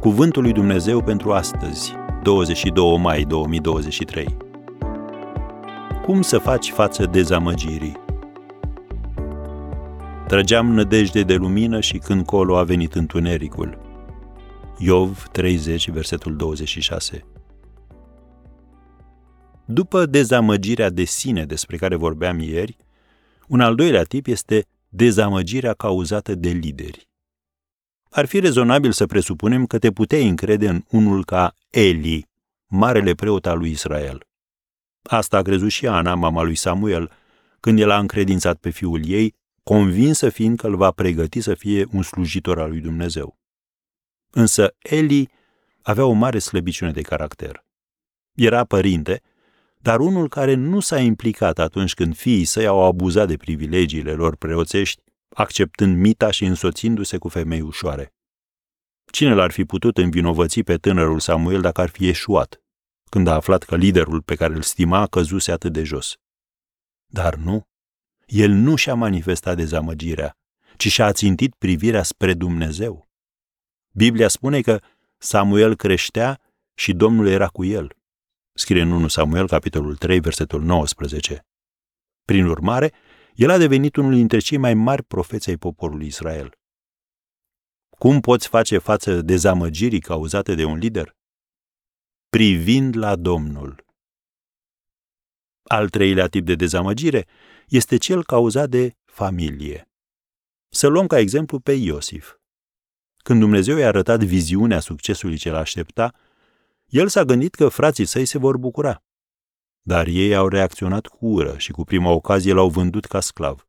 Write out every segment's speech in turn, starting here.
Cuvântul lui Dumnezeu pentru astăzi, 22 mai 2023. Cum să faci față dezamăgirii? Trăgeam nădejde de lumină și când colo a venit întunericul. Iov 30, versetul 26. După dezamăgirea de sine despre care vorbeam ieri, un al doilea tip este dezamăgirea cauzată de lideri. Ar fi rezonabil să presupunem că te puteai încrede în unul ca Eli, marele preot al lui Israel. Asta a crezut și Ana, mama lui Samuel, când el a încredințat pe fiul ei, convinsă fiind că îl va pregăti să fie un slujitor al lui Dumnezeu. Însă Eli avea o mare slăbiciune de caracter. Era părinte, dar unul care nu s-a implicat atunci când fiii săi au abuzat de privilegiile lor preoțești, acceptând mita și însoțindu-se cu femei ușoare. Cine l-ar fi putut învinovăți pe tânărul Samuel dacă ar fi eșuat, când a aflat că liderul pe care îl stima căzuse atât de jos? Dar nu, el nu și-a manifestat dezamăgirea, ci și-a țintit privirea spre Dumnezeu. Biblia spune că Samuel creștea și Domnul era cu el scrie în 1 Samuel, capitolul 3, versetul 19. Prin urmare, el a devenit unul dintre cei mai mari profeți ai poporului Israel. Cum poți face față dezamăgirii cauzate de un lider? Privind la Domnul. Al treilea tip de dezamăgire este cel cauzat de familie. Să luăm ca exemplu pe Iosif. Când Dumnezeu i-a arătat viziunea succesului ce l-aștepta, el s-a gândit că frații săi se vor bucura. Dar ei au reacționat cu ură și cu prima ocazie l-au vândut ca sclav.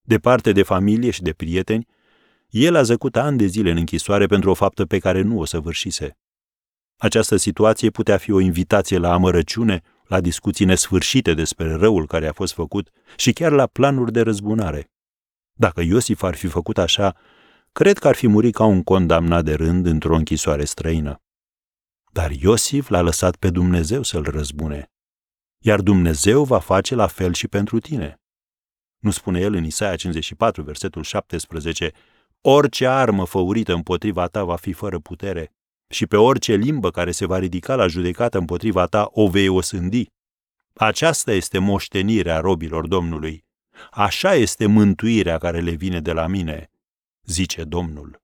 Departe de familie și de prieteni, el a zăcut ani de zile în închisoare pentru o faptă pe care nu o săvârșise. Această situație putea fi o invitație la amărăciune, la discuții nesfârșite despre răul care a fost făcut și chiar la planuri de răzbunare. Dacă Iosif ar fi făcut așa, cred că ar fi murit ca un condamnat de rând într-o închisoare străină. Dar Iosif l-a lăsat pe Dumnezeu să-l răzbune. Iar Dumnezeu va face la fel și pentru tine. Nu spune el în Isaia 54, versetul 17, Orice armă făurită împotriva ta va fi fără putere și pe orice limbă care se va ridica la judecată împotriva ta o vei osândi. Aceasta este moștenirea robilor Domnului. Așa este mântuirea care le vine de la mine, zice Domnul.